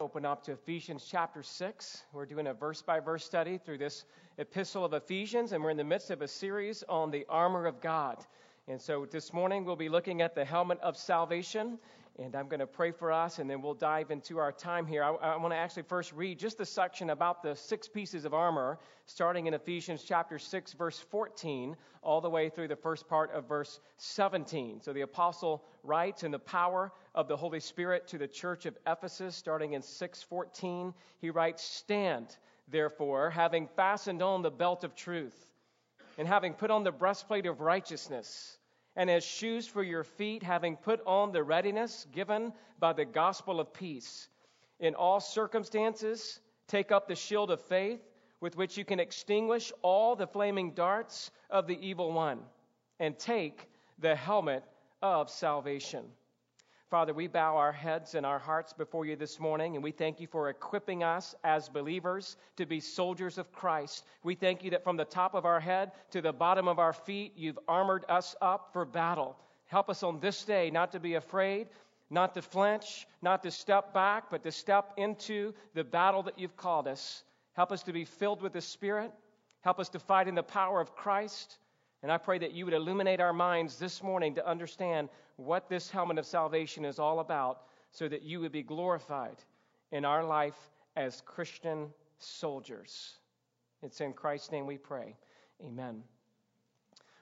Open up to Ephesians chapter 6. We're doing a verse by verse study through this epistle of Ephesians, and we're in the midst of a series on the armor of God. And so this morning we'll be looking at the helmet of salvation. And I'm going to pray for us, and then we'll dive into our time here. I, I want to actually first read just the section about the six pieces of armor, starting in Ephesians chapter 6, verse 14, all the way through the first part of verse 17. So the apostle writes in the power of the Holy Spirit to the church of Ephesus, starting in 6:14. He writes, "Stand, therefore, having fastened on the belt of truth, and having put on the breastplate of righteousness." And as shoes for your feet, having put on the readiness given by the gospel of peace. In all circumstances, take up the shield of faith with which you can extinguish all the flaming darts of the evil one, and take the helmet of salvation. Father, we bow our heads and our hearts before you this morning, and we thank you for equipping us as believers to be soldiers of Christ. We thank you that from the top of our head to the bottom of our feet, you've armored us up for battle. Help us on this day not to be afraid, not to flinch, not to step back, but to step into the battle that you've called us. Help us to be filled with the Spirit. Help us to fight in the power of Christ. And I pray that you would illuminate our minds this morning to understand what this helmet of salvation is all about so that you would be glorified in our life as Christian soldiers. It's in Christ's name we pray. Amen.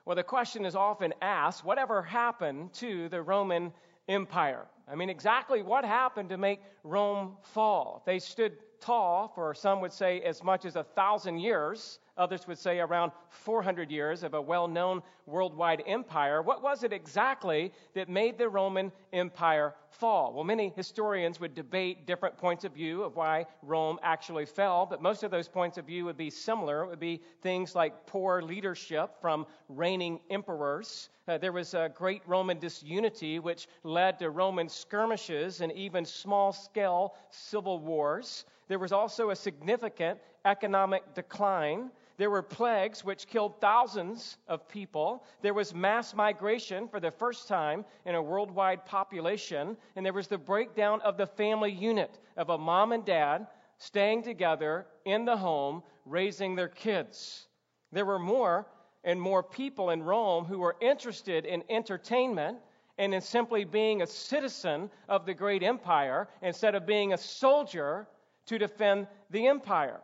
Well, the question is often asked whatever happened to the Roman Empire? I mean, exactly what happened to make Rome fall? They stood tall for some would say as much as a thousand years. Others would say around 400 years of a well known worldwide empire. What was it exactly that made the Roman Empire fall? Well, many historians would debate different points of view of why Rome actually fell, but most of those points of view would be similar. It would be things like poor leadership from reigning emperors. Uh, there was a great Roman disunity which led to Roman skirmishes and even small scale civil wars. There was also a significant economic decline. There were plagues which killed thousands of people. There was mass migration for the first time in a worldwide population. And there was the breakdown of the family unit of a mom and dad staying together in the home, raising their kids. There were more and more people in Rome who were interested in entertainment and in simply being a citizen of the great empire instead of being a soldier to defend the empire.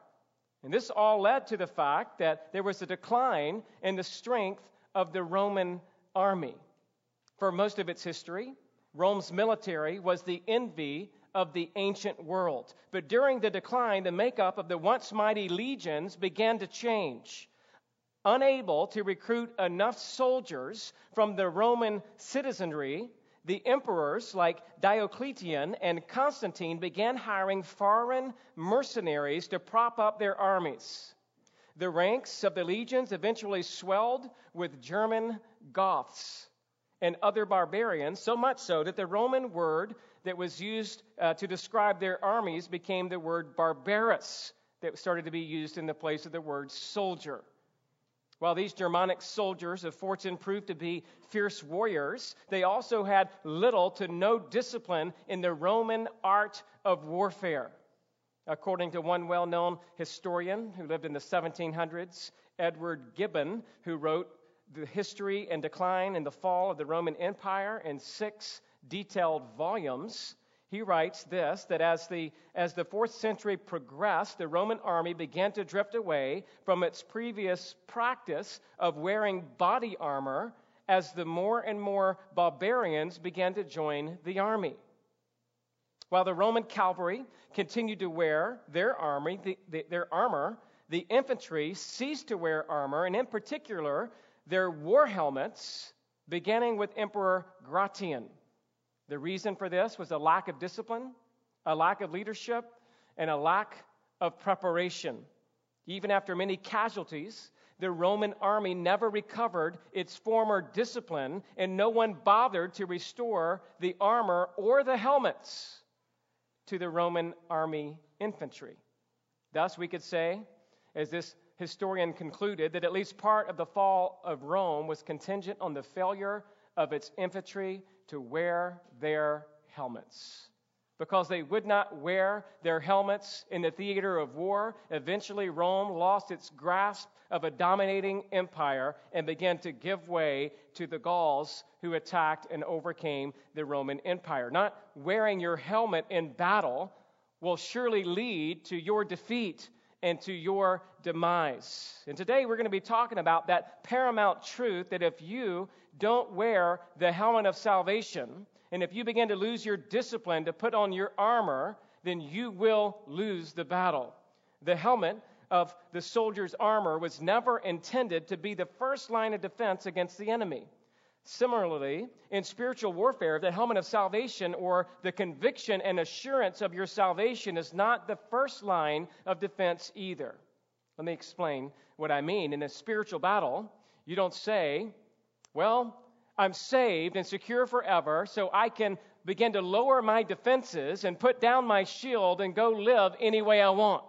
And this all led to the fact that there was a decline in the strength of the Roman army. For most of its history, Rome's military was the envy of the ancient world. But during the decline, the makeup of the once mighty legions began to change. Unable to recruit enough soldiers from the Roman citizenry, the emperors like Diocletian and Constantine began hiring foreign mercenaries to prop up their armies. The ranks of the legions eventually swelled with German Goths and other barbarians, so much so that the Roman word that was used uh, to describe their armies became the word barbarus, that started to be used in the place of the word soldier. While these Germanic soldiers of fortune proved to be fierce warriors, they also had little to no discipline in the Roman art of warfare. According to one well known historian who lived in the 1700s, Edward Gibbon, who wrote The History and Decline and the Fall of the Roman Empire in six detailed volumes, he writes this that as the, as the fourth century progressed, the Roman army began to drift away from its previous practice of wearing body armor as the more and more barbarians began to join the army. While the Roman cavalry continued to wear their, army, the, the, their armor, the infantry ceased to wear armor, and in particular, their war helmets, beginning with Emperor Gratian. The reason for this was a lack of discipline, a lack of leadership, and a lack of preparation. Even after many casualties, the Roman army never recovered its former discipline, and no one bothered to restore the armor or the helmets to the Roman army infantry. Thus, we could say, as this historian concluded, that at least part of the fall of Rome was contingent on the failure of its infantry to wear their helmets. because they would not wear their helmets in the theater of war. Eventually, Rome lost its grasp of a dominating empire and began to give way to the Gauls who attacked and overcame the Roman Empire. Not wearing your helmet in battle will surely lead to your defeat and to your demise. And today we're going to be talking about that paramount truth that if you don't wear the helmet of salvation, and if you begin to lose your discipline to put on your armor, then you will lose the battle. The helmet of the soldier's armor was never intended to be the first line of defense against the enemy. Similarly, in spiritual warfare, the helmet of salvation or the conviction and assurance of your salvation is not the first line of defense either. Let me explain what I mean. In a spiritual battle, you don't say, Well, I'm saved and secure forever, so I can begin to lower my defenses and put down my shield and go live any way I want.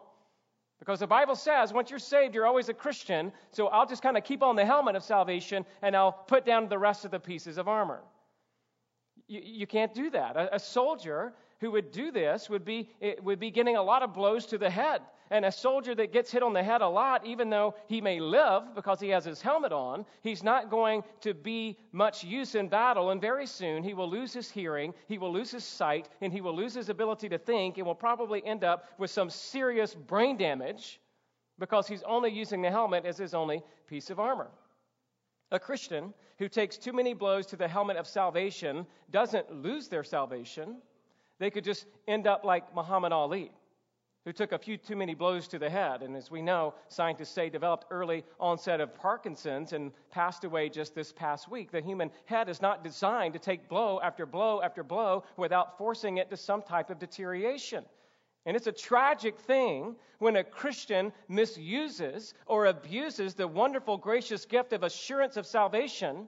Because the Bible says once you're saved, you're always a Christian, so I'll just kind of keep on the helmet of salvation and I'll put down the rest of the pieces of armor. You, you can't do that. A, a soldier who would do this would be, would be getting a lot of blows to the head. And a soldier that gets hit on the head a lot, even though he may live because he has his helmet on, he's not going to be much use in battle. And very soon he will lose his hearing, he will lose his sight, and he will lose his ability to think, and will probably end up with some serious brain damage because he's only using the helmet as his only piece of armor. A Christian who takes too many blows to the helmet of salvation doesn't lose their salvation. They could just end up like Muhammad Ali who took a few too many blows to the head, and as we know, scientists say developed early onset of Parkinson's and passed away just this past week. The human head is not designed to take blow after blow after blow without forcing it to some type of deterioration. And it's a tragic thing when a Christian misuses or abuses the wonderful, gracious gift of assurance of salvation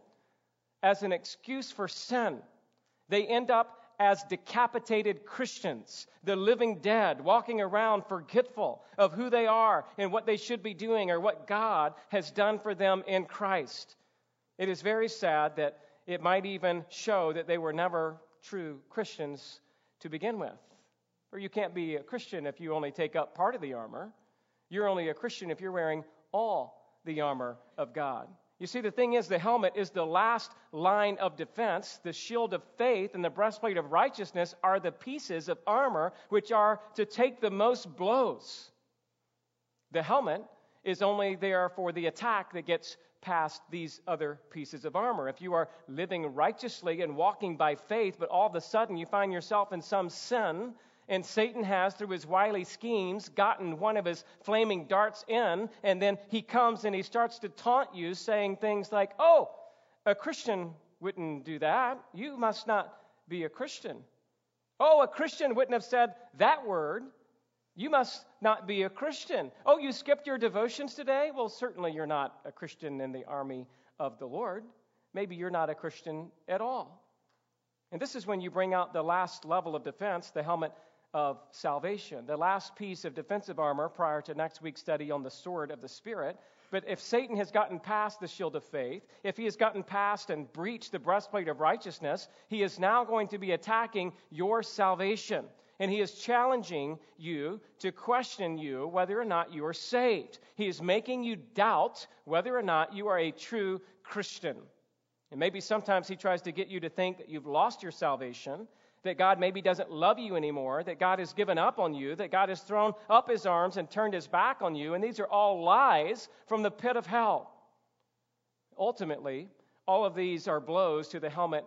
as an excuse for sin. They end up as decapitated Christians, the living dead, walking around forgetful of who they are and what they should be doing or what God has done for them in Christ. It is very sad that it might even show that they were never true Christians to begin with. Or you can't be a Christian if you only take up part of the armor. You're only a Christian if you're wearing all the armor of God. You see, the thing is, the helmet is the last line of defense. The shield of faith and the breastplate of righteousness are the pieces of armor which are to take the most blows. The helmet is only there for the attack that gets past these other pieces of armor. If you are living righteously and walking by faith, but all of a sudden you find yourself in some sin and Satan has, through his wily schemes, gotten one of his flaming darts in. And then he comes and he starts to taunt you, saying things like, Oh, a Christian wouldn't do that. You must not be a Christian. Oh, a Christian wouldn't have said that word. You must not be a Christian. Oh, you skipped your devotions today? Well, certainly you're not a Christian in the army of the Lord. Maybe you're not a Christian at all. And this is when you bring out the last level of defense, the helmet of salvation. The last piece of defensive armor prior to next week's study on the sword of the Spirit. But if Satan has gotten past the shield of faith, if he has gotten past and breached the breastplate of righteousness, he is now going to be attacking your salvation. And he is challenging you to question you whether or not you are saved. He is making you doubt whether or not you are a true Christian. And maybe sometimes he tries to get you to think that you've lost your salvation that God maybe doesn't love you anymore, that God has given up on you, that God has thrown up his arms and turned his back on you. And these are all lies from the pit of hell. Ultimately, all of these are blows to the helmet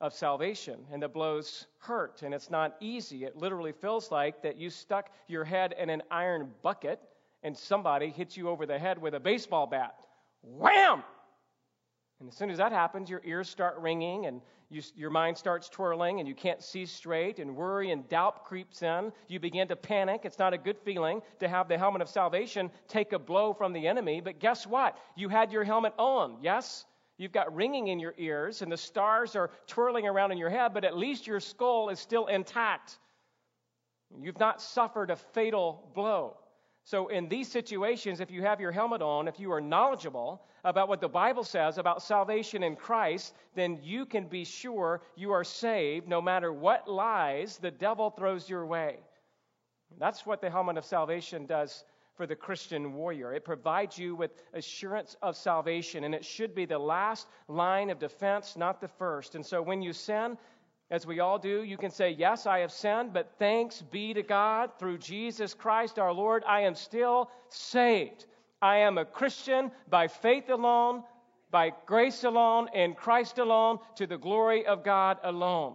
of salvation, and the blows hurt, and it's not easy. It literally feels like that you stuck your head in an iron bucket and somebody hits you over the head with a baseball bat. Wham! And as soon as that happens, your ears start ringing and you, your mind starts twirling and you can't see straight, and worry and doubt creeps in. You begin to panic. It's not a good feeling to have the helmet of salvation take a blow from the enemy. But guess what? You had your helmet on, yes? You've got ringing in your ears, and the stars are twirling around in your head, but at least your skull is still intact. You've not suffered a fatal blow. So, in these situations, if you have your helmet on, if you are knowledgeable about what the Bible says about salvation in Christ, then you can be sure you are saved no matter what lies the devil throws your way. That's what the helmet of salvation does for the Christian warrior. It provides you with assurance of salvation, and it should be the last line of defense, not the first. And so, when you sin, as we all do, you can say, Yes, I have sinned, but thanks be to God through Jesus Christ our Lord, I am still saved. I am a Christian by faith alone, by grace alone, in Christ alone, to the glory of God alone.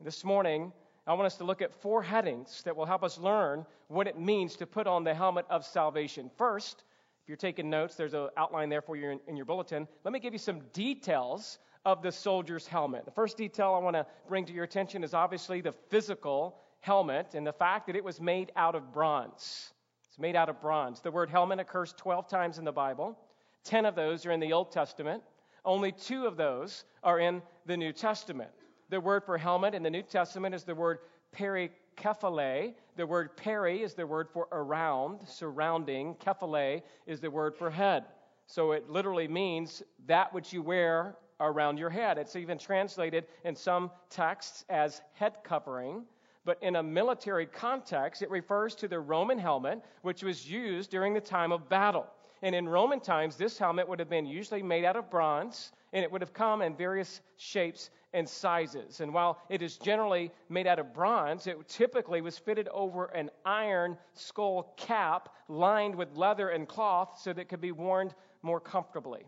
This morning, I want us to look at four headings that will help us learn what it means to put on the helmet of salvation. First, if you're taking notes, there's an outline there for you in, in your bulletin. Let me give you some details of the soldier's helmet. The first detail I want to bring to your attention is obviously the physical helmet and the fact that it was made out of bronze. It's made out of bronze. The word helmet occurs 12 times in the Bible. 10 of those are in the Old Testament. Only two of those are in the New Testament. The word for helmet in the New Testament is the word perikephale. The word peri is the word for around, surrounding. Kephale is the word for head. So it literally means that which you wear around your head. It's even translated in some texts as head covering. But in a military context, it refers to the Roman helmet, which was used during the time of battle. And in Roman times, this helmet would have been usually made out of bronze, and it would have come in various shapes and sizes. And while it is generally made out of bronze, it typically was fitted over an iron skull cap lined with leather and cloth so that it could be worn more comfortably.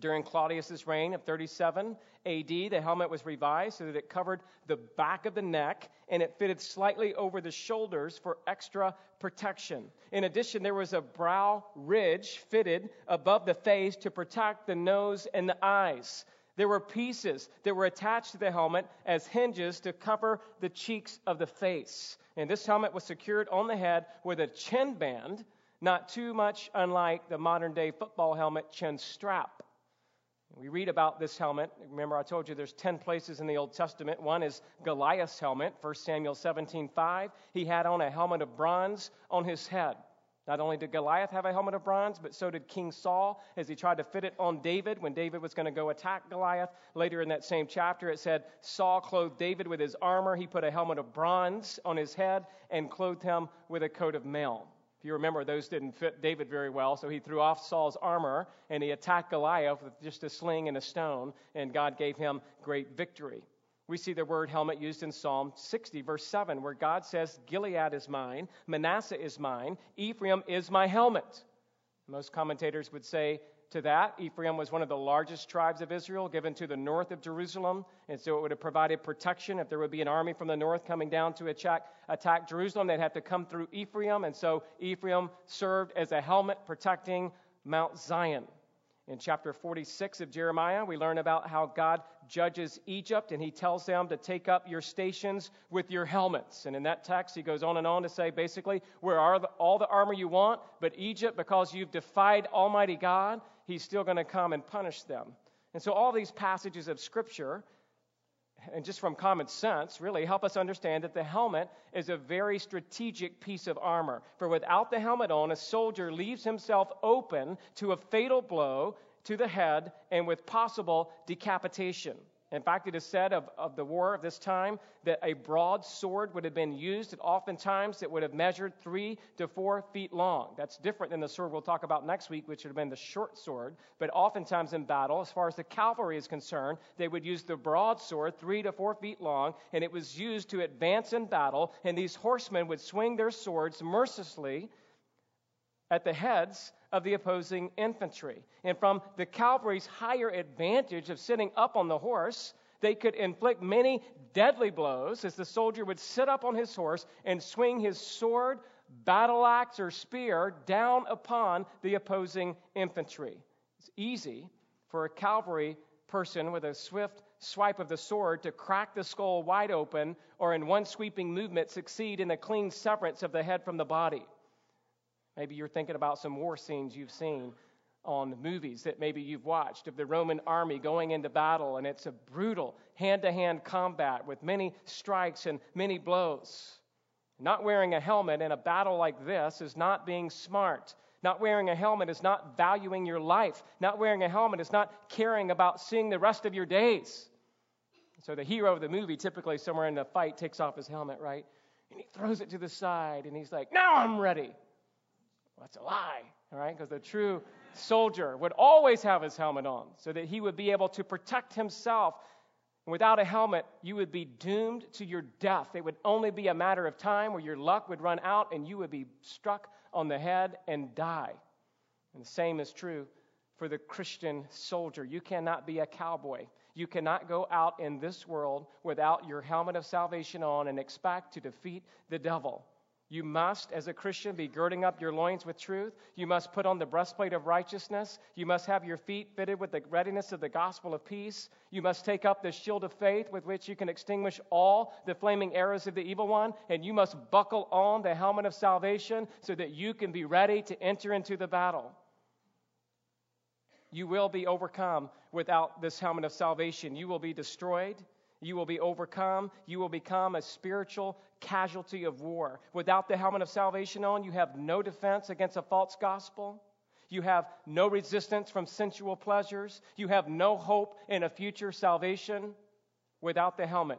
During Claudius's reign of 37 AD, the helmet was revised so that it covered the back of the neck and it fitted slightly over the shoulders for extra protection. In addition, there was a brow ridge fitted above the face to protect the nose and the eyes. There were pieces that were attached to the helmet as hinges to cover the cheeks of the face. And this helmet was secured on the head with a chin band, not too much unlike the modern day football helmet chin strap. We read about this helmet. Remember, I told you there's 10 places in the Old Testament. One is Goliath's helmet, 1 Samuel 17:5. He had on a helmet of bronze on his head. Not only did Goliath have a helmet of bronze, but so did King Saul as he tried to fit it on David when David was going to go attack Goliath. Later in that same chapter, it said Saul clothed David with his armor. He put a helmet of bronze on his head and clothed him with a coat of mail. If you remember, those didn't fit David very well, so he threw off Saul's armor and he attacked Goliath with just a sling and a stone, and God gave him great victory. We see the word helmet used in Psalm 60, verse 7, where God says, Gilead is mine, Manasseh is mine, Ephraim is my helmet. Most commentators would say to that. Ephraim was one of the largest tribes of Israel, given to the north of Jerusalem, and so it would have provided protection if there would be an army from the north coming down to attack, attack Jerusalem. They'd have to come through Ephraim, and so Ephraim served as a helmet protecting Mount Zion. In chapter 46 of Jeremiah, we learn about how God judges Egypt and he tells them to take up your stations with your helmets. And in that text, he goes on and on to say basically, where are the, all the armor you want, but Egypt, because you've defied Almighty God, he's still going to come and punish them. And so, all these passages of Scripture, and just from common sense, really help us understand that the helmet is a very strategic piece of armor. For without the helmet on, a soldier leaves himself open to a fatal blow to the head and with possible decapitation. In fact, it is said of, of the war of this time that a broad sword would have been used, and oftentimes it would have measured three to four feet long. That's different than the sword we'll talk about next week, which would have been the short sword. But oftentimes in battle, as far as the cavalry is concerned, they would use the broad sword, three to four feet long, and it was used to advance in battle. And these horsemen would swing their swords mercilessly at the heads of the opposing infantry. And from the cavalry's higher advantage of sitting up on the horse, they could inflict many deadly blows as the soldier would sit up on his horse and swing his sword, battle axe, or spear down upon the opposing infantry. It's easy for a cavalry person with a swift swipe of the sword to crack the skull wide open or in one sweeping movement succeed in a clean severance of the head from the body. Maybe you're thinking about some war scenes you've seen on movies that maybe you've watched of the Roman army going into battle, and it's a brutal hand to hand combat with many strikes and many blows. Not wearing a helmet in a battle like this is not being smart. Not wearing a helmet is not valuing your life. Not wearing a helmet is not caring about seeing the rest of your days. So the hero of the movie, typically somewhere in the fight, takes off his helmet, right? And he throws it to the side and he's like, Now I'm ready. Well, that's a lie, all right? Because the true soldier would always have his helmet on so that he would be able to protect himself. Without a helmet, you would be doomed to your death. It would only be a matter of time where your luck would run out and you would be struck on the head and die. And the same is true for the Christian soldier. You cannot be a cowboy. You cannot go out in this world without your helmet of salvation on and expect to defeat the devil. You must, as a Christian, be girding up your loins with truth. You must put on the breastplate of righteousness. You must have your feet fitted with the readiness of the gospel of peace. You must take up the shield of faith with which you can extinguish all the flaming arrows of the evil one. And you must buckle on the helmet of salvation so that you can be ready to enter into the battle. You will be overcome without this helmet of salvation. You will be destroyed. You will be overcome. You will become a spiritual casualty of war. Without the helmet of salvation on, you have no defense against a false gospel. You have no resistance from sensual pleasures. You have no hope in a future salvation without the helmet.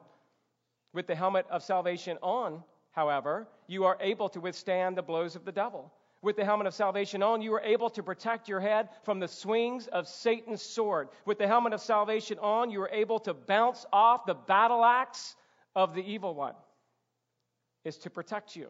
With the helmet of salvation on, however, you are able to withstand the blows of the devil. With the helmet of salvation on, you are able to protect your head from the swings of Satan's sword. With the helmet of salvation on, you are able to bounce off the battle axe of the evil one. Is to protect you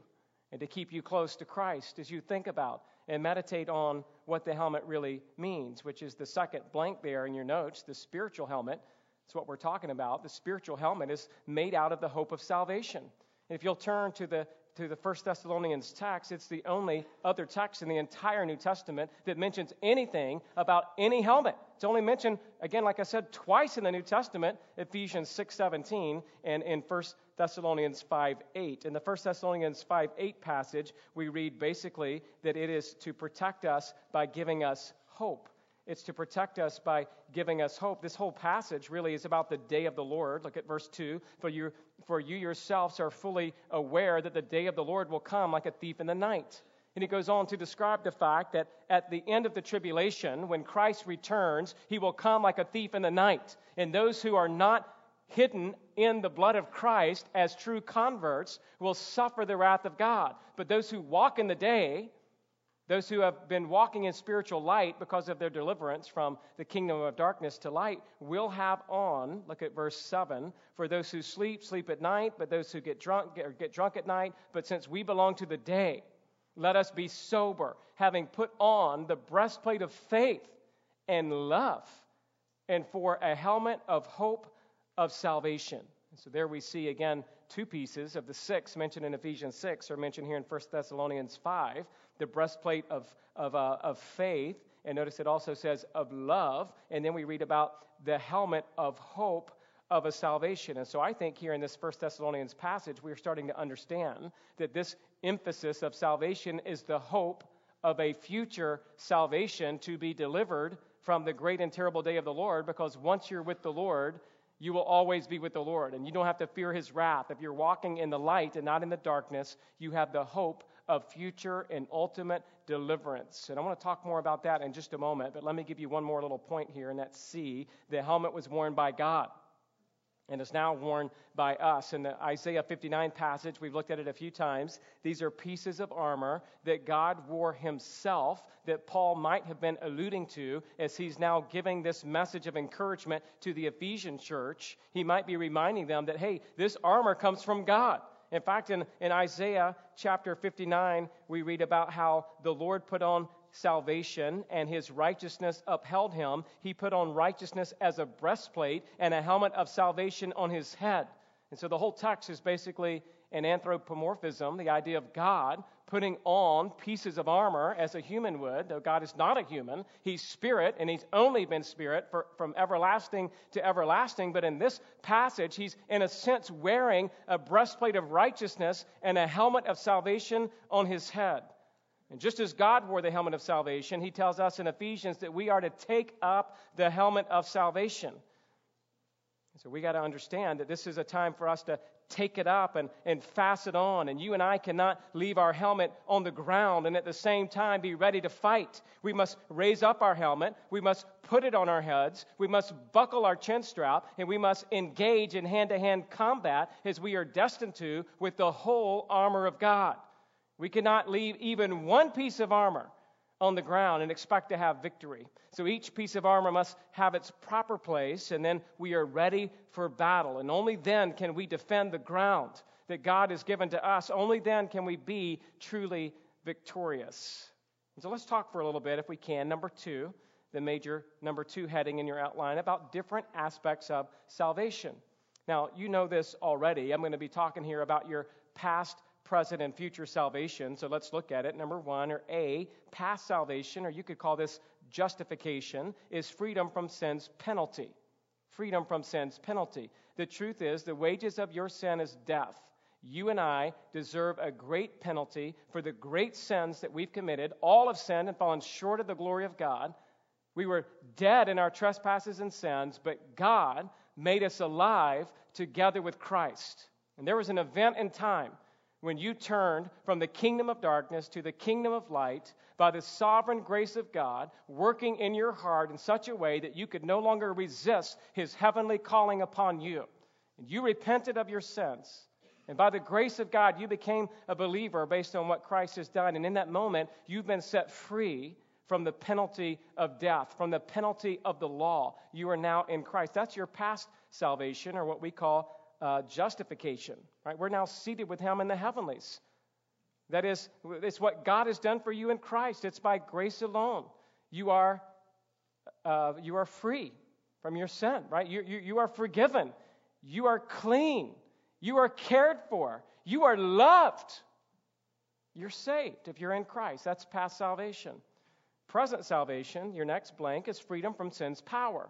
and to keep you close to Christ as you think about and meditate on what the helmet really means, which is the second blank there in your notes, the spiritual helmet. That's what we're talking about. The spiritual helmet is made out of the hope of salvation. If you'll turn to the to the First Thessalonians text, it's the only other text in the entire New Testament that mentions anything about any helmet. It's only mentioned, again, like I said, twice in the New Testament, Ephesians 6.17 and in First Thessalonians 5.8. In the First Thessalonians 5.8 passage, we read basically that it is to protect us by giving us hope. It's to protect us by giving us hope. This whole passage really is about the day of the Lord. Look at verse 2. For you, for you yourselves are fully aware that the day of the Lord will come like a thief in the night. And he goes on to describe the fact that at the end of the tribulation, when Christ returns, he will come like a thief in the night. And those who are not hidden in the blood of Christ as true converts will suffer the wrath of God. But those who walk in the day, those who have been walking in spiritual light because of their deliverance from the kingdom of darkness to light will have on, look at verse 7, for those who sleep, sleep at night, but those who get drunk, get, get drunk at night. But since we belong to the day, let us be sober, having put on the breastplate of faith and love, and for a helmet of hope of salvation. So there we see again two pieces of the six mentioned in Ephesians 6 are mentioned here in 1 Thessalonians 5 the breastplate of, of, uh, of faith. And notice it also says of love. And then we read about the helmet of hope of a salvation. And so I think here in this First Thessalonians passage, we're starting to understand that this emphasis of salvation is the hope of a future salvation to be delivered from the great and terrible day of the Lord, because once you're with the Lord, you will always be with the Lord, and you don't have to fear his wrath. If you're walking in the light and not in the darkness, you have the hope of future and ultimate deliverance. And I want to talk more about that in just a moment, but let me give you one more little point here, and that's C. The helmet was worn by God and is now worn by us. In the Isaiah 59 passage, we've looked at it a few times. These are pieces of armor that God wore himself, that Paul might have been alluding to as he's now giving this message of encouragement to the Ephesian church. He might be reminding them that, hey, this armor comes from God. In fact, in, in Isaiah chapter 59, we read about how the Lord put on salvation and his righteousness upheld him. He put on righteousness as a breastplate and a helmet of salvation on his head. And so the whole text is basically an anthropomorphism, the idea of God putting on pieces of armor as a human would, though God is not a human. He's spirit, and he's only been spirit for, from everlasting to everlasting. But in this passage, he's in a sense wearing a breastplate of righteousness and a helmet of salvation on his head. And just as God wore the helmet of salvation, he tells us in Ephesians that we are to take up the helmet of salvation. So we got to understand that this is a time for us to take it up and, and fasten it on. And you and I cannot leave our helmet on the ground and at the same time be ready to fight. We must raise up our helmet. We must put it on our heads. We must buckle our chin strap. And we must engage in hand to hand combat as we are destined to with the whole armor of God. We cannot leave even one piece of armor on the ground and expect to have victory. So each piece of armor must have its proper place, and then we are ready for battle. And only then can we defend the ground that God has given to us. Only then can we be truly victorious. And so let's talk for a little bit, if we can. Number two, the major number two heading in your outline about different aspects of salvation. Now, you know this already. I'm going to be talking here about your past present, and future salvation. So let's look at it. Number one, or A, past salvation, or you could call this justification, is freedom from sin's penalty. Freedom from sin's penalty. The truth is, the wages of your sin is death. You and I deserve a great penalty for the great sins that we've committed. All have sinned and fallen short of the glory of God. We were dead in our trespasses and sins, but God made us alive together with Christ. And there was an event in time when you turned from the kingdom of darkness to the kingdom of light by the sovereign grace of God, working in your heart in such a way that you could no longer resist his heavenly calling upon you. And you repented of your sins. And by the grace of God, you became a believer based on what Christ has done. And in that moment, you've been set free from the penalty of death, from the penalty of the law. You are now in Christ. That's your past salvation, or what we call uh, justification. Right? We're now seated with Him in the heavenlies. That is, it's what God has done for you in Christ. It's by grace alone. You are, uh, you are free from your sin, right? You, you, you are forgiven. You are clean. You are cared for. You are loved. You're saved if you're in Christ. That's past salvation. Present salvation, your next blank, is freedom from sin's power.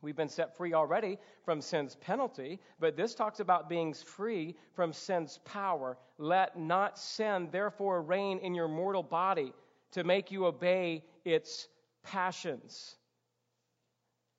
We've been set free already from sin's penalty, but this talks about being free from sin's power. Let not sin, therefore, reign in your mortal body to make you obey its passions.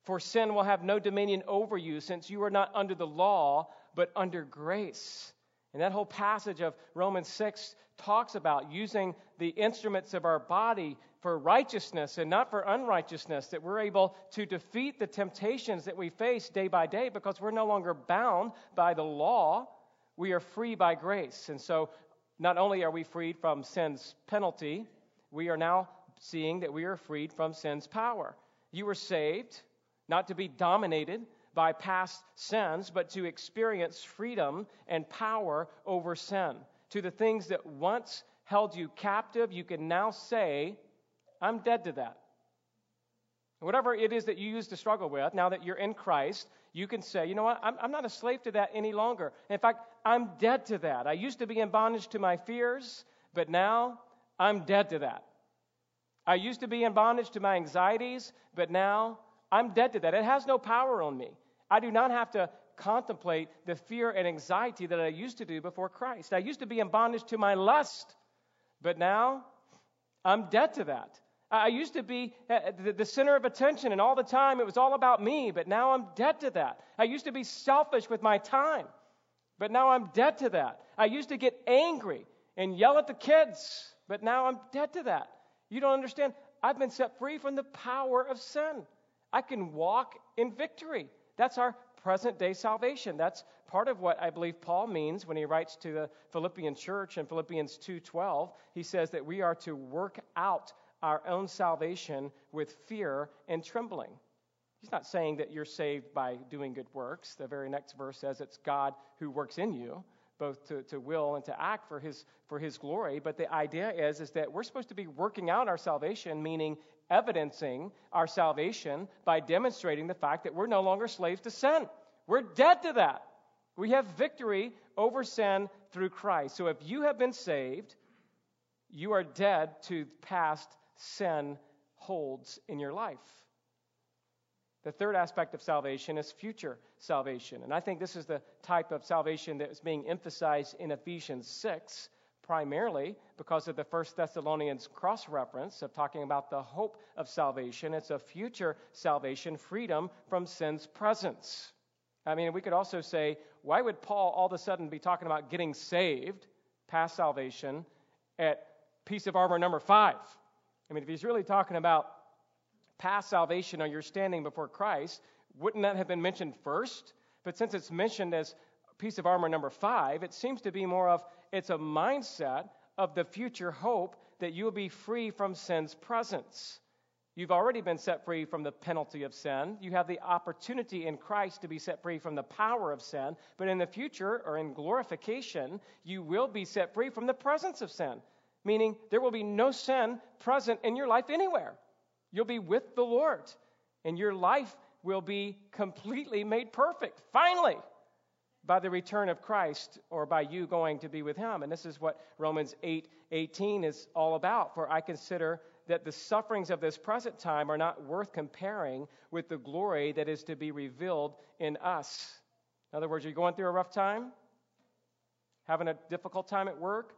For sin will have no dominion over you, since you are not under the law, but under grace. And that whole passage of Romans 6 talks about using the instruments of our body for righteousness and not for unrighteousness, that we're able to defeat the temptations that we face day by day because we're no longer bound by the law. We are free by grace. And so, not only are we freed from sin's penalty, we are now seeing that we are freed from sin's power. You were saved not to be dominated by past sins, but to experience freedom and power over sin. To the things that once held you captive, you can now say, I'm dead to that. Whatever it is that you used to struggle with, now that you're in Christ, you can say, you know what, I'm, I'm not a slave to that any longer. In fact, I'm dead to that. I used to be in bondage to my fears, but now I'm dead to that. I used to be in bondage to my anxieties, but now I'm dead to that. It has no power on me. I do not have to contemplate the fear and anxiety that I used to do before Christ. I used to be in bondage to my lust, but now I'm dead to that. I used to be uh, the center of attention, and all the time it was all about me, but now I'm dead to that. I used to be selfish with my time, but now I'm dead to that. I used to get angry and yell at the kids, but now I'm dead to that. You don't understand. I've been set free from the power of sin. I can walk in victory. That's our present day salvation. That's part of what I believe Paul means when he writes to the Philippian church in Philippians 2:12. He says that we are to work out our own salvation with fear and trembling. He's not saying that you're saved by doing good works. The very next verse says it's God who works in you, both to, to will and to act for his, for his glory. But the idea is, is that we're supposed to be working out our salvation, meaning evidencing our salvation by demonstrating the fact that we're no longer slaves to sin. We're dead to that. We have victory over sin through Christ. So if you have been saved, you are dead to past sin holds in your life. The third aspect of salvation is future salvation. And I think this is the type of salvation that is being emphasized in Ephesians 6, primarily because of the First Thessalonians cross reference of talking about the hope of salvation. It's a future salvation, freedom from sin's presence. I mean, we could also say, why would Paul all of a sudden be talking about getting saved, past salvation, at piece of armor number five? I mean, if he's really talking about past salvation or your standing before Christ, wouldn't that have been mentioned first? But since it's mentioned as piece of armor number five, it seems to be more of it's a mindset of the future hope that you'll be free from sin's presence. You've already been set free from the penalty of sin. You have the opportunity in Christ to be set free from the power of sin. But in the future, or in glorification, you will be set free from the presence of sin, meaning there will be no sin present in your life anywhere. You'll be with the Lord, and your life will be completely made perfect, finally, by the return of Christ or by you going to be with Him. And this is what Romans 8 18 is all about. For I consider that the sufferings of this present time are not worth comparing with the glory that is to be revealed in us. In other words, you're going through a rough time, having a difficult time at work,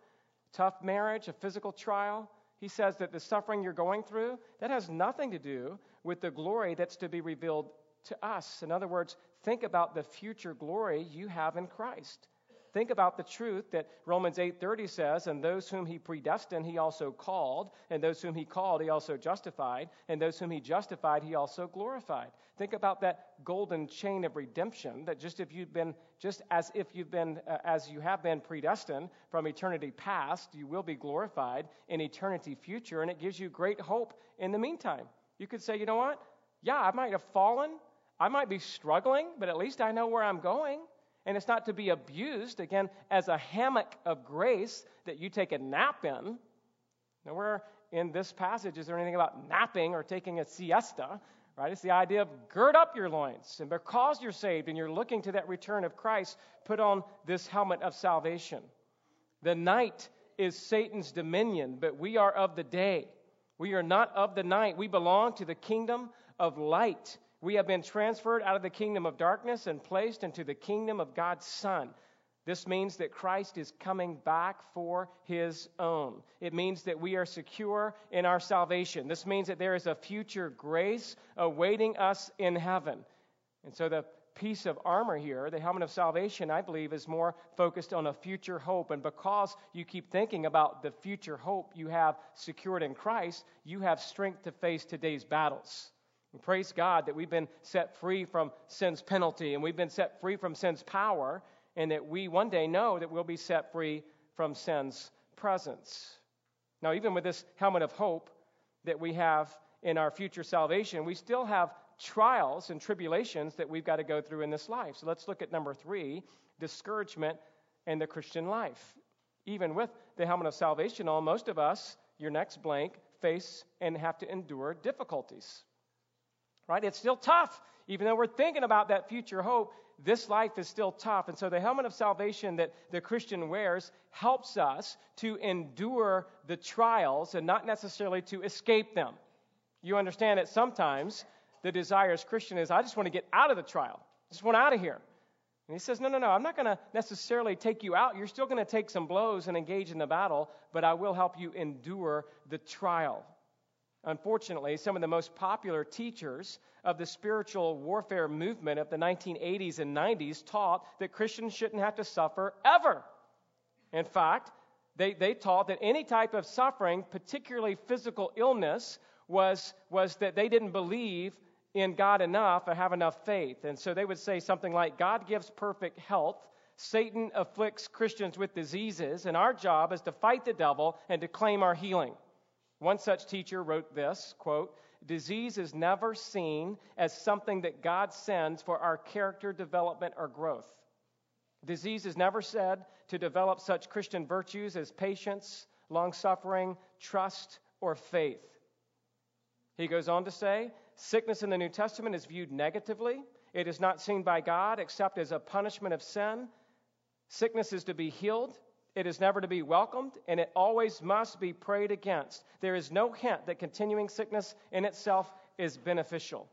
tough marriage, a physical trial. He says that the suffering you're going through, that has nothing to do with the glory that's to be revealed to us. In other words, think about the future glory you have in Christ. Think about the truth that Romans 8:30 says, "And those whom he predestined he also called, and those whom he called he also justified, and those whom he justified he also glorified." Think about that golden chain of redemption that just if you've been just as if you've been uh, as you have been predestined from eternity past, you will be glorified in eternity future, and it gives you great hope in the meantime. You could say, "You know what? Yeah, I might have fallen, I might be struggling, but at least I know where I'm going." And it's not to be abused, again, as a hammock of grace that you take a nap in. Nowhere in this passage is there anything about napping or taking a siesta, right? It's the idea of gird up your loins. And because you're saved and you're looking to that return of Christ, put on this helmet of salvation. The night is Satan's dominion, but we are of the day. We are not of the night. We belong to the kingdom of light. We have been transferred out of the kingdom of darkness and placed into the kingdom of God's Son. This means that Christ is coming back for his own. It means that we are secure in our salvation. This means that there is a future grace awaiting us in heaven. And so the piece of armor here, the helmet of salvation, I believe, is more focused on a future hope. And because you keep thinking about the future hope you have secured in Christ, you have strength to face today's battles. And praise God that we've been set free from sin's penalty and we've been set free from sin's power, and that we one day know that we'll be set free from sin's presence. Now, even with this helmet of hope that we have in our future salvation, we still have trials and tribulations that we've got to go through in this life. So let's look at number three discouragement in the Christian life. Even with the helmet of salvation on, most of us, your next blank, face and have to endure difficulties right? It's still tough. Even though we're thinking about that future hope, this life is still tough. And so the helmet of salvation that the Christian wears helps us to endure the trials and not necessarily to escape them. You understand that sometimes the desire as Christian is, I just want to get out of the trial. I just want out of here. And he says, No, no, no, I'm not going to necessarily take you out. You're still going to take some blows and engage in the battle, but I will help you endure the trial. Unfortunately, some of the most popular teachers of the spiritual warfare movement of the 1980s and 90s taught that Christians shouldn't have to suffer ever. In fact, they, they taught that any type of suffering, particularly physical illness, was, was that they didn't believe in God enough or have enough faith. And so they would say something like God gives perfect health, Satan afflicts Christians with diseases, and our job is to fight the devil and to claim our healing. One such teacher wrote this quote, Disease is never seen as something that God sends for our character development or growth. Disease is never said to develop such Christian virtues as patience, long suffering, trust, or faith. He goes on to say sickness in the New Testament is viewed negatively. It is not seen by God except as a punishment of sin. Sickness is to be healed, it is never to be welcomed, and it always must be prayed against. There is no hint that continuing sickness in itself is beneficial.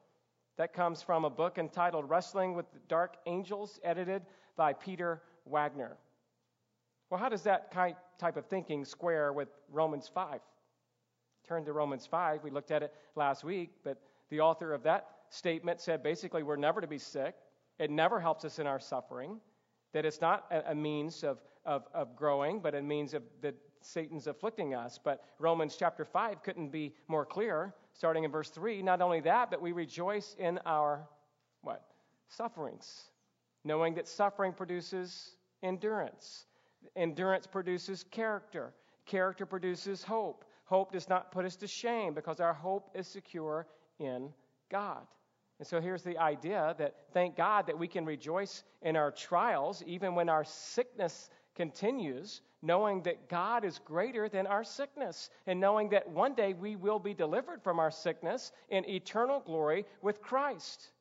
That comes from a book entitled Wrestling with the Dark Angels, edited by Peter Wagner. Well, how does that type of thinking square with Romans 5? Turn to Romans 5. We looked at it last week, but the author of that statement said basically we're never to be sick. It never helps us in our suffering, that it's not a, a means of, of, of growing, but a means of that Satan's afflicting us. But Romans chapter 5 couldn't be more clear, starting in verse 3. Not only that, but we rejoice in our what? Sufferings, knowing that suffering produces endurance. Endurance produces character. Character produces hope. Hope does not put us to shame because our hope is secure in God. And so here's the idea that thank God that we can rejoice in our trials, even when our sickness continues, knowing that God is greater than our sickness, and knowing that one day we will be delivered from our sickness in eternal glory with Christ.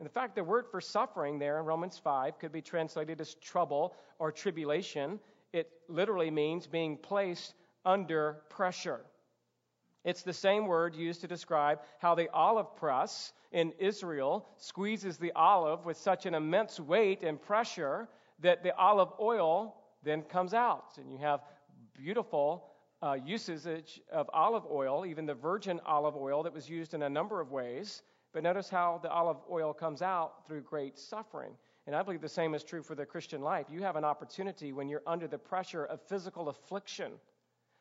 And the fact, the word for suffering there in Romans 5 could be translated as trouble or tribulation. It literally means being placed under pressure. It's the same word used to describe how the olive press in Israel squeezes the olive with such an immense weight and pressure that the olive oil then comes out. And you have beautiful uh, usage of olive oil, even the virgin olive oil that was used in a number of ways. But notice how the olive oil comes out through great suffering. And I believe the same is true for the Christian life. You have an opportunity when you're under the pressure of physical affliction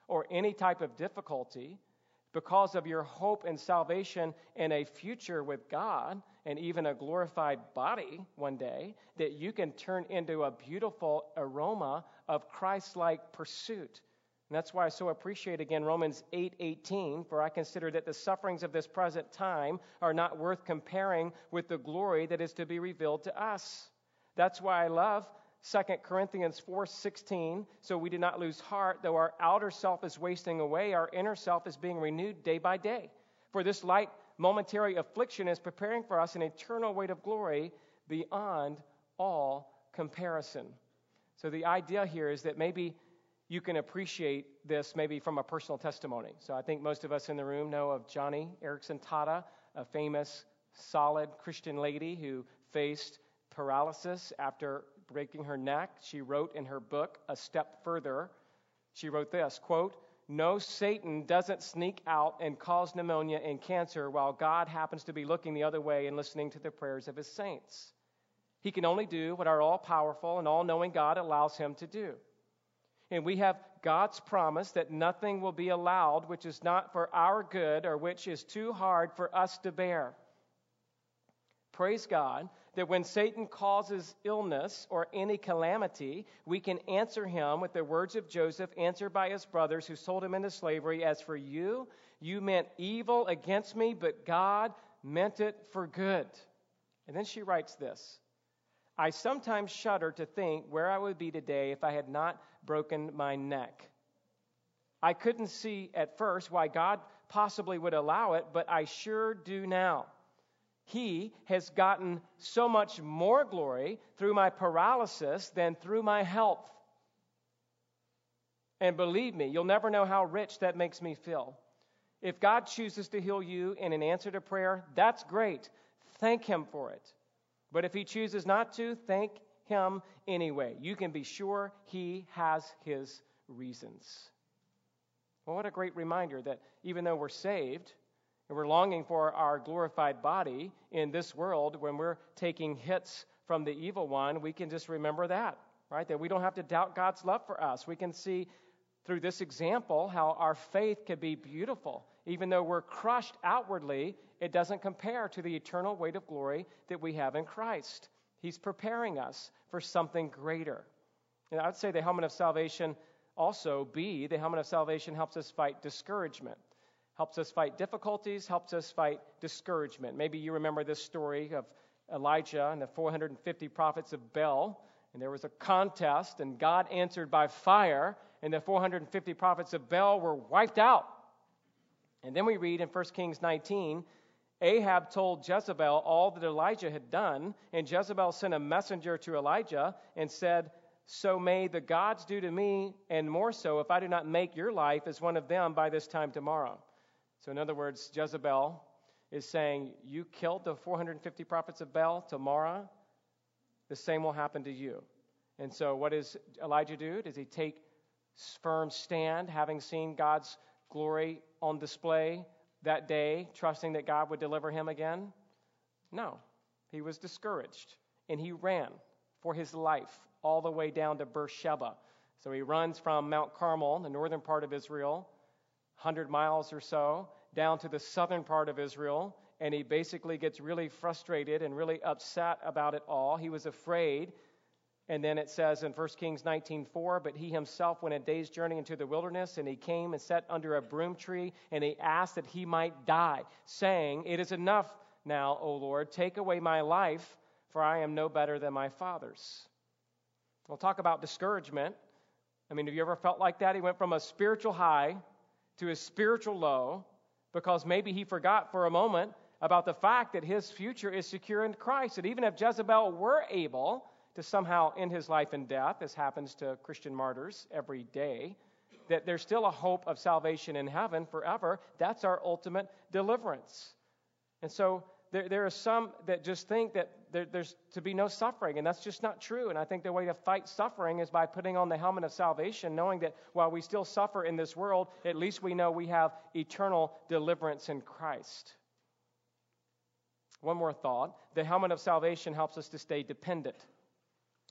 or any type of difficulty because of your hope and salvation in a future with God and even a glorified body one day, that you can turn into a beautiful aroma of Christ like pursuit. And that's why I so appreciate again Romans 8:18 for I consider that the sufferings of this present time are not worth comparing with the glory that is to be revealed to us. That's why I love 2 Corinthians 4:16, so we do not lose heart, though our outer self is wasting away, our inner self is being renewed day by day. For this light momentary affliction is preparing for us an eternal weight of glory beyond all comparison. So the idea here is that maybe you can appreciate this maybe from a personal testimony. So I think most of us in the room know of Joni Eareckson Tada, a famous solid Christian lady who faced paralysis after breaking her neck, she wrote in her book, A Step Further, she wrote this quote, No, Satan doesn't sneak out and cause pneumonia and cancer while God happens to be looking the other way and listening to the prayers of his saints. He can only do what our all powerful and all knowing God allows him to do. And we have God's promise that nothing will be allowed which is not for our good or which is too hard for us to bear. Praise God that when Satan causes illness or any calamity, we can answer him with the words of Joseph, answered by his brothers who sold him into slavery As for you, you meant evil against me, but God meant it for good. And then she writes this I sometimes shudder to think where I would be today if I had not broken my neck. I couldn't see at first why God possibly would allow it, but I sure do now he has gotten so much more glory through my paralysis than through my health. And believe me, you'll never know how rich that makes me feel. If God chooses to heal you in an answer to prayer, that's great. Thank Him for it. But if He chooses not to, thank Him anyway. You can be sure He has His reasons. Well, what a great reminder that even though we're saved, and we're longing for our glorified body in this world when we're taking hits from the evil one. We can just remember that, right? That we don't have to doubt God's love for us. We can see through this example how our faith can be beautiful. Even though we're crushed outwardly, it doesn't compare to the eternal weight of glory that we have in Christ. He's preparing us for something greater. And I would say the helmet of salvation also, B, the helmet of salvation helps us fight discouragement helps us fight difficulties, helps us fight discouragement. Maybe you remember this story of Elijah and the 450 prophets of Baal. And there was a contest, and God answered by fire, and the 450 prophets of Baal were wiped out. And then we read in 1 Kings 19 Ahab told Jezebel all that Elijah had done, and Jezebel sent a messenger to Elijah and said, So may the gods do to me, and more so, if I do not make your life as one of them by this time tomorrow. So, in other words, Jezebel is saying, You killed the 450 prophets of Baal tomorrow, the same will happen to you. And so, what does Elijah do? Does he take firm stand, having seen God's glory on display that day, trusting that God would deliver him again? No. He was discouraged. and he ran for his life all the way down to Beersheba. So he runs from Mount Carmel, the northern part of Israel, 100 miles or so, down to the southern part of Israel, and he basically gets really frustrated and really upset about it all. He was afraid. And then it says in 1 Kings 19:4, but he himself went a day's journey into the wilderness, and he came and sat under a broom tree, and he asked that he might die, saying, It is enough now, O Lord, take away my life, for I am no better than my fathers. We'll talk about discouragement. I mean, have you ever felt like that? He went from a spiritual high to a spiritual low because maybe he forgot for a moment about the fact that his future is secure in Christ. That even if Jezebel were able to somehow end his life in death, as happens to Christian martyrs every day, that there's still a hope of salvation in heaven forever. That's our ultimate deliverance. And so there, there are some that just think that there, there's to be no suffering, and that's just not true. And I think the way to fight suffering is by putting on the helmet of salvation, knowing that while we still suffer in this world, at least we know we have eternal deliverance in Christ. One more thought the helmet of salvation helps us to stay dependent.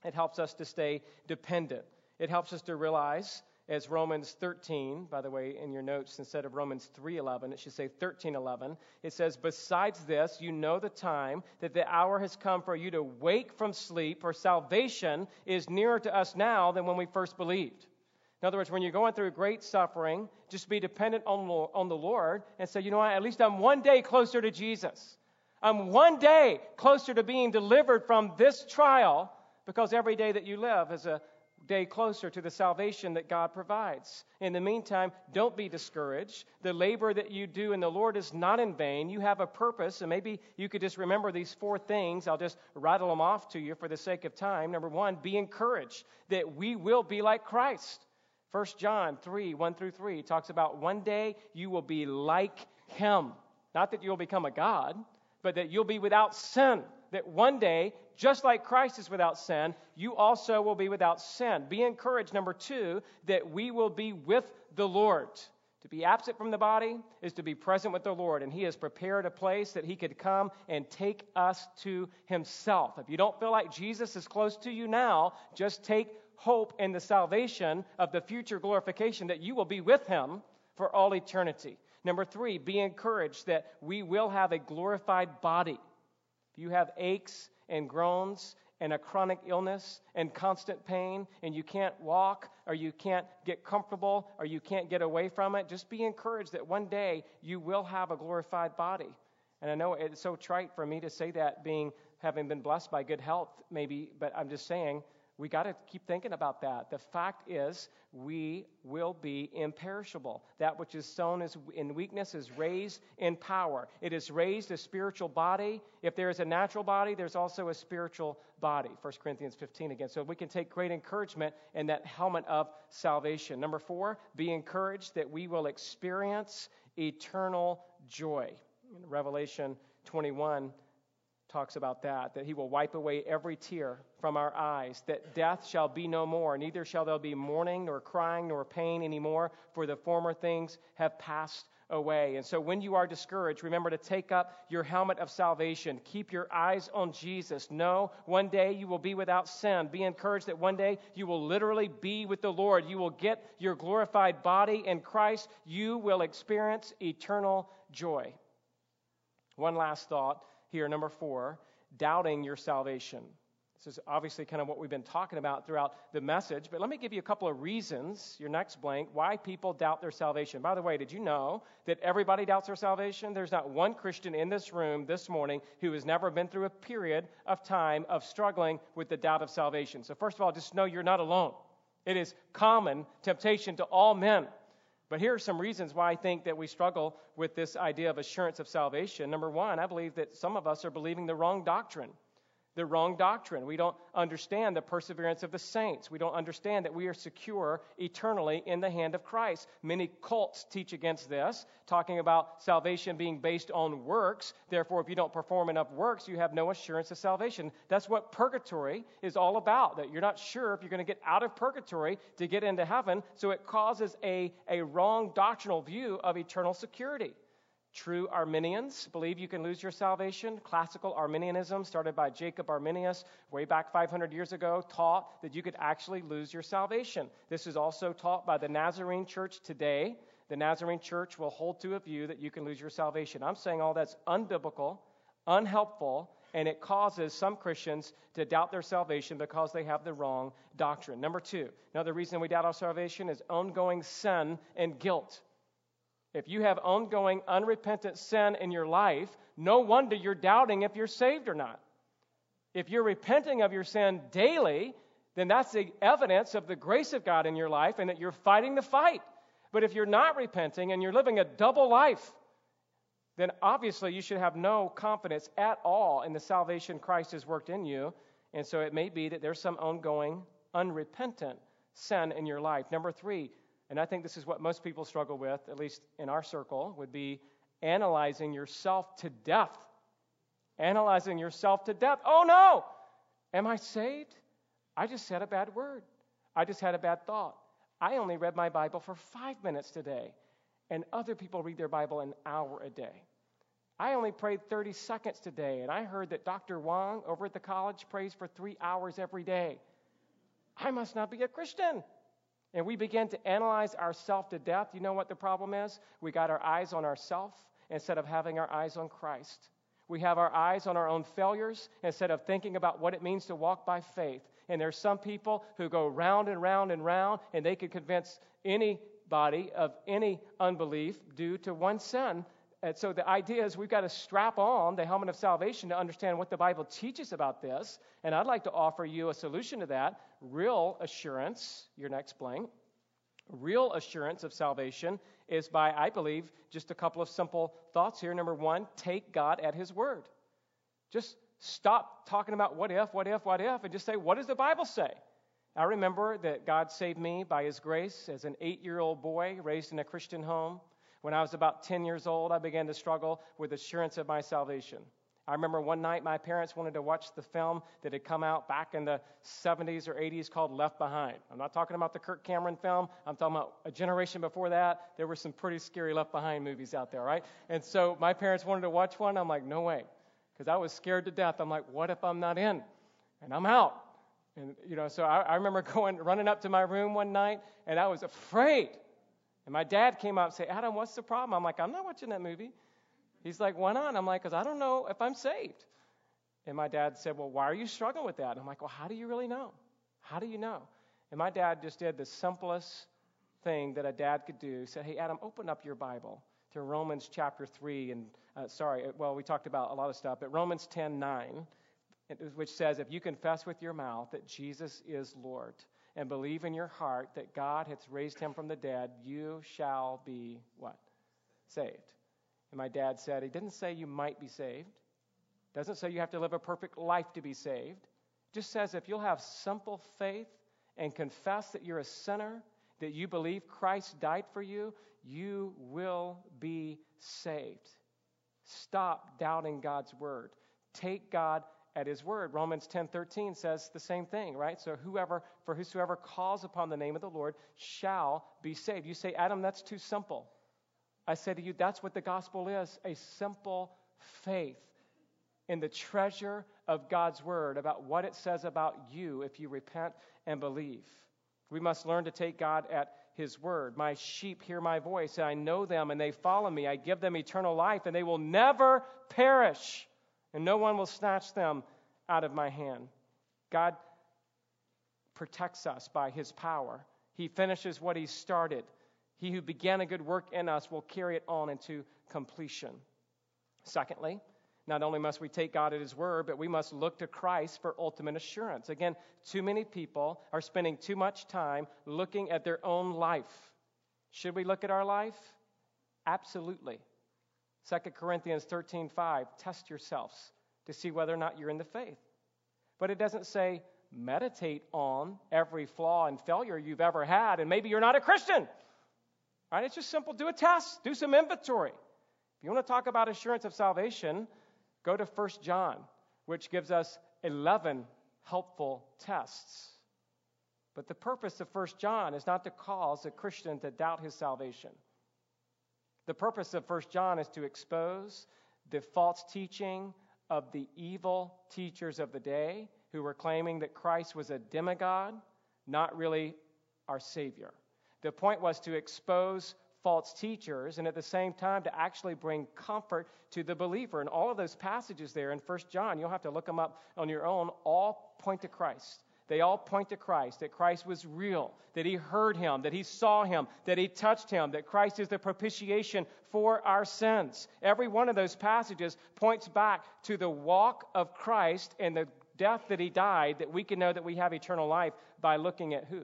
It helps us to stay dependent. It helps us to realize as Romans 13, by the way, in your notes, instead of Romans 3:11, it should say 13:11. It says, "Besides this, you know the time that the hour has come for you to wake from sleep, for salvation is nearer to us now than when we first believed." In other words, when you're going through great suffering, just be dependent on, on the Lord and say, "You know what? At least I'm one day closer to Jesus. I'm one day closer to being delivered from this trial." Because every day that you live is a day closer to the salvation that God provides. In the meantime, don't be discouraged. The labor that you do in the Lord is not in vain. You have a purpose, and maybe you could just remember these four things. I'll just rattle them off to you for the sake of time. Number one, be encouraged that we will be like Christ. 1 John 3 1 through 3 talks about one day you will be like him. Not that you'll become a God, but that you'll be without sin. That one day just like Christ is without sin, you also will be without sin. Be encouraged, number two, that we will be with the Lord. To be absent from the body is to be present with the Lord, and He has prepared a place that He could come and take us to Himself. If you don't feel like Jesus is close to you now, just take hope in the salvation of the future glorification that you will be with Him for all eternity. Number three, be encouraged that we will have a glorified body. If you have aches and groans and a chronic illness and constant pain and you can't walk or you can't get comfortable or you can't get away from it, just be encouraged that one day you will have a glorified body. And I know it's so trite for me to say that being having been blessed by good health maybe, but I'm just saying we got to keep thinking about that. The fact is, we will be imperishable. That which is sown is in weakness is raised in power. It is raised a spiritual body. If there is a natural body, there's also a spiritual body. 1 Corinthians 15 again. So we can take great encouragement in that helmet of salvation. Number four, be encouraged that we will experience eternal joy. In Revelation 21, talks about that, that he will wipe away every tear from our eyes, that death shall be no more, neither shall there be mourning, nor crying, nor pain anymore, for the former things have passed away. And so when you are discouraged, remember to take up your helmet of salvation. Keep your eyes on Jesus. Know one day you will be without sin. Be encouraged that one day you will literally be with the Lord. You will get your glorified body in Christ. You will experience eternal joy. One last thought here, number four, doubting your salvation. This is obviously kind of what we've been talking about throughout the message, but let me give you a couple of reasons, your next blank, why people doubt their salvation. By the way, did you know that everybody doubts their salvation? There's not one Christian in this room this morning who has never been through a period of time of struggling with the doubt of salvation. So, first of all, just know you're not alone. It is common temptation to all men. But here are some reasons why I think that we struggle with this idea of assurance of salvation. Number one, I believe that some of us are believing the wrong doctrine the wrong doctrine. We don't understand the perseverance of the saints. We don't understand that we are secure eternally in the hand of Christ. Many cults teach against this, talking about salvation being based on works. Therefore, if you don't perform enough works, you have no assurance of salvation. That's what purgatory is all about, that you're not sure if you're going to get out of purgatory to get into heaven. So it causes a, a wrong doctrinal view of eternal security. True Arminians believe you can lose your salvation. Classical Arminianism, started by Jacob Arminius way back 500 years ago, taught that you could actually lose your salvation. This is also taught by the Nazarene Church today. The Nazarene Church will hold to a view that you can lose your salvation. I'm saying all that's unbiblical, unhelpful, and it causes some Christians to doubt their salvation because they have the wrong doctrine. Number two, another reason we doubt our salvation is ongoing sin and guilt. If you have ongoing unrepentant sin in your life, no wonder you're doubting if you're saved or not. If you're repenting of your sin daily, then that's the evidence of the grace of God in your life and that you're fighting the fight. But if you're not repenting and you're living a double life, then obviously you should have no confidence at all in the salvation Christ has worked in you. And so it may be that there's some ongoing, unrepentant sin in your life. Number three, and I think this is what most people struggle with, at least in our circle, would be analyzing yourself to death. Analyzing yourself to death. Oh no! Am I saved? I just said a bad word. I just had a bad thought. I only read my Bible for five minutes today, and other people read their Bible an hour a day. I only prayed 30 seconds today, and I heard that Dr. Wong over at the college prays for three hours every day. I must not be a Christian and we begin to analyze ourself to death, you know what the problem is? We got our eyes on ourself instead of having our eyes on Christ. We have our eyes on our own failures instead of thinking about what it means to walk by faith. And there's some people who go round and round and round, and they could convince anybody of any unbelief due to one sin. And so the idea is we've got to strap on the helmet of salvation to understand what the Bible teaches about this. And I'd like to offer you a solution to that real assurance, your next blank, real assurance of salvation is by, I believe, just a couple of simple thoughts here. Number one, take God at His word. Just stop talking about what if, what if, what if, and just say, what does the Bible say? I remember that God saved me by His grace as an eight year old boy raised in a Christian home. When I was about 10 years old, I began to struggle with assurance of my salvation. I remember one night my parents wanted to watch the film that had come out back in the 70s or 80s called Left Behind. I'm not talking about the Kirk Cameron film. I'm talking about a generation before that. There were some pretty scary Left Behind movies out there, right? And so my parents wanted to watch one. I'm like, no way. Because I was scared to death. I'm like, what if I'm not in? And I'm out. And, you know, so I, I remember going, running up to my room one night, and I was afraid. And my dad came out and said, Adam, what's the problem? I'm like, I'm not watching that movie. He's like, why not? I'm like, because I don't know if I'm saved. And my dad said, well, why are you struggling with that? And I'm like, well, how do you really know? How do you know? And my dad just did the simplest thing that a dad could do. He said, hey, Adam, open up your Bible to Romans chapter 3. And, uh, sorry, uh, well, we talked about a lot of stuff, but Romans 10 9, which says, if you confess with your mouth that Jesus is Lord and believe in your heart that God hath raised him from the dead, you shall be what? Saved. And my dad said, He didn't say you might be saved, doesn't say you have to live a perfect life to be saved. Just says if you'll have simple faith and confess that you're a sinner, that you believe Christ died for you, you will be saved. Stop doubting God's word. Take God at his word. Romans 10:13 says the same thing, right? So whoever for whosoever calls upon the name of the Lord shall be saved. You say, "Adam, that's too simple." I say to you, that's what the gospel is a simple faith in the treasure of God's word about what it says about you if you repent and believe. We must learn to take God at his word. My sheep hear my voice, and I know them, and they follow me. I give them eternal life, and they will never perish, and no one will snatch them out of my hand. God protects us by his power. He finishes what he started. He who began a good work in us will carry it on into completion. Secondly, not only must we take God at His word, but we must look to Christ for ultimate assurance. Again, too many people are spending too much time looking at their own life. Should we look at our life? Absolutely. 2 Corinthians 13:5, test yourselves to see whether or not you're in the faith. But it doesn't say meditate on every flaw and failure you've ever had, and maybe you're not a Christian. Right? It's just simple. Do a test, do some inventory. If you want to talk about assurance of salvation, go to 1 John, which gives us 11 helpful tests. But the purpose of 1 John is not to cause a Christian to doubt his salvation. The purpose of 1 John is to expose the false teaching of the evil teachers of the day who were claiming that Christ was a demigod, not really our Savior. The point was to expose false teachers and at the same time to actually bring comfort to the believer. And all of those passages there in 1 John, you'll have to look them up on your own, all point to Christ. They all point to Christ, that Christ was real, that he heard him, that he saw him, that he touched him, that Christ is the propitiation for our sins. Every one of those passages points back to the walk of Christ and the death that he died, that we can know that we have eternal life by looking at who?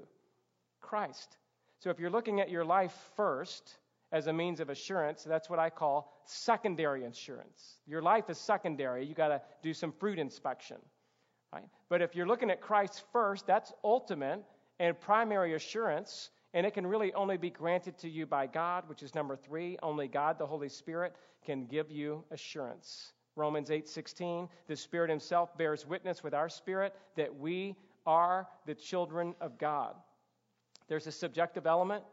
Christ. So if you're looking at your life first as a means of assurance, that's what I call secondary insurance. Your life is secondary. You got to do some fruit inspection. Right? But if you're looking at Christ first, that's ultimate and primary assurance, and it can really only be granted to you by God, which is number three. Only God, the Holy Spirit, can give you assurance. Romans 8:16, the Spirit Himself bears witness with our spirit that we are the children of God. There's a subjective element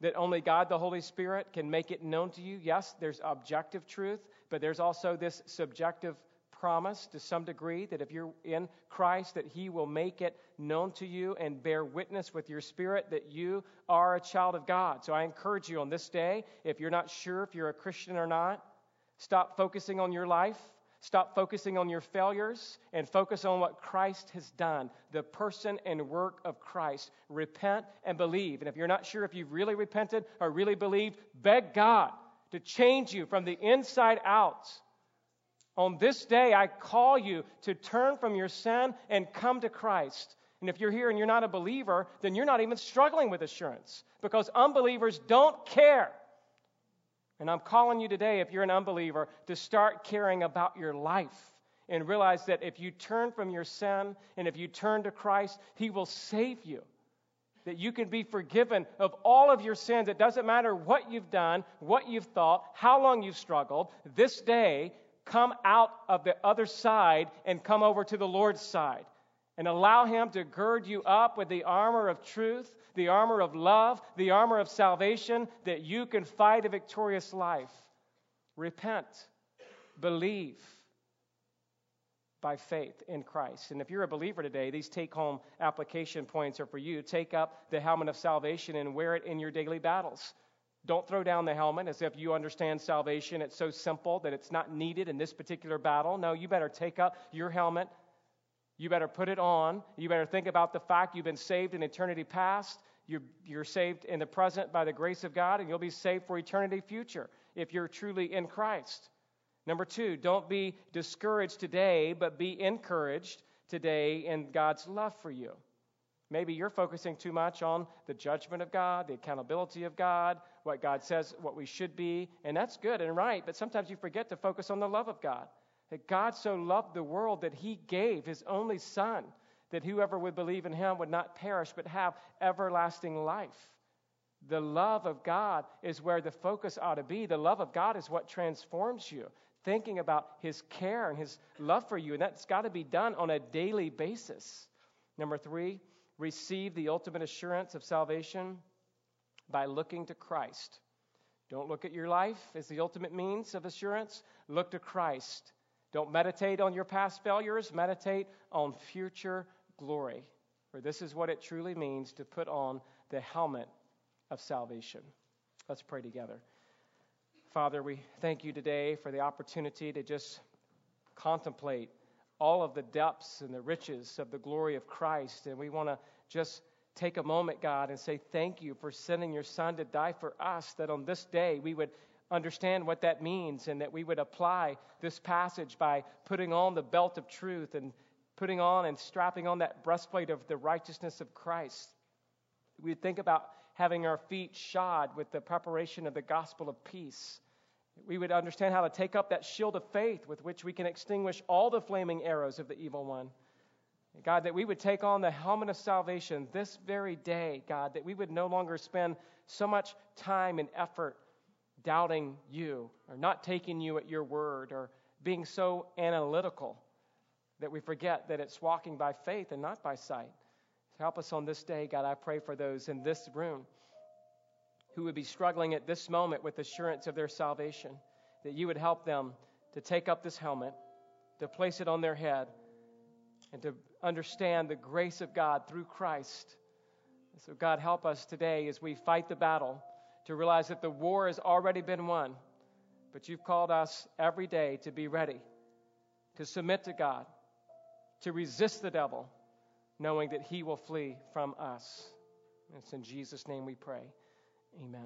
that only God, the Holy Spirit, can make it known to you. Yes, there's objective truth, but there's also this subjective promise to some degree that if you're in Christ that he will make it known to you and bear witness with your spirit that you are a child of God. So I encourage you on this day, if you're not sure if you're a Christian or not, stop focusing on your life. Stop focusing on your failures and focus on what Christ has done, the person and work of Christ. Repent and believe. And if you're not sure if you've really repented or really believed, beg God to change you from the inside out on this day, I call you to turn from your sin and come to Christ. And if you're here and you're not a believer, then you're not even struggling with assurance because unbelievers don't care. And I'm calling you today, if you're an unbeliever, to start caring about your life and realize that if you turn from your sin and if you turn to Christ, He will save you. That you can be forgiven of all of your sins. It doesn't matter what you've done, what you've thought, how long you've struggled. This day, come out of the other side and come over to the Lord's side and allow Him to gird you up with the armor of truth, the armor of love, the armor of salvation, that you can fight a victorious life. Repent, believe by faith in Christ. And if you're a believer today, these take home application points are for you. Take up the helmet of salvation and wear it in your daily battles. Don't throw down the helmet as if you understand salvation. It's so simple that it's not needed in this particular battle. No, you better take up your helmet. You better put it on. You better think about the fact you've been saved in eternity past. You're, you're saved in the present by the grace of God, and you'll be saved for eternity future if you're truly in Christ. Number two, don't be discouraged today, but be encouraged today in God's love for you. Maybe you're focusing too much on the judgment of God, the accountability of God, what God says, what we should be, and that's good and right, but sometimes you forget to focus on the love of God. That God so loved the world that he gave his only Son, that whoever would believe in him would not perish but have everlasting life. The love of God is where the focus ought to be. The love of God is what transforms you. Thinking about his care and his love for you, and that's got to be done on a daily basis. Number three, receive the ultimate assurance of salvation by looking to Christ. Don't look at your life as the ultimate means of assurance. Look to Christ. Don't meditate on your past failures, meditate on future glory. For this is what it truly means to put on the helmet of salvation. Let's pray together. Father, we thank you today for the opportunity to just contemplate all of the depths and the riches of the glory of Christ. And we want to just take a moment, God, and say thank you for sending your Son to die for us, that on this day we would understand what that means and that we would apply this passage by putting on the belt of truth and putting on and strapping on that breastplate of the righteousness of Christ. We'd think about having our feet shod with the preparation of the gospel of peace. We would understand how to take up that shield of faith with which we can extinguish all the flaming arrows of the evil one. God, that we would take on the helmet of salvation this very day, God, that we would no longer spend so much time and effort doubting you or not taking you at your word or being so analytical that we forget that it's walking by faith and not by sight. Help us on this day, God. I pray for those in this room who would be struggling at this moment with assurance of their salvation, that you would help them to take up this helmet, to place it on their head, and to understand the grace of God through Christ. So, God, help us today as we fight the battle to realize that the war has already been won, but you've called us every day to be ready, to submit to God, to resist the devil, knowing that he will flee from us. It's in Jesus' name we pray. Amen.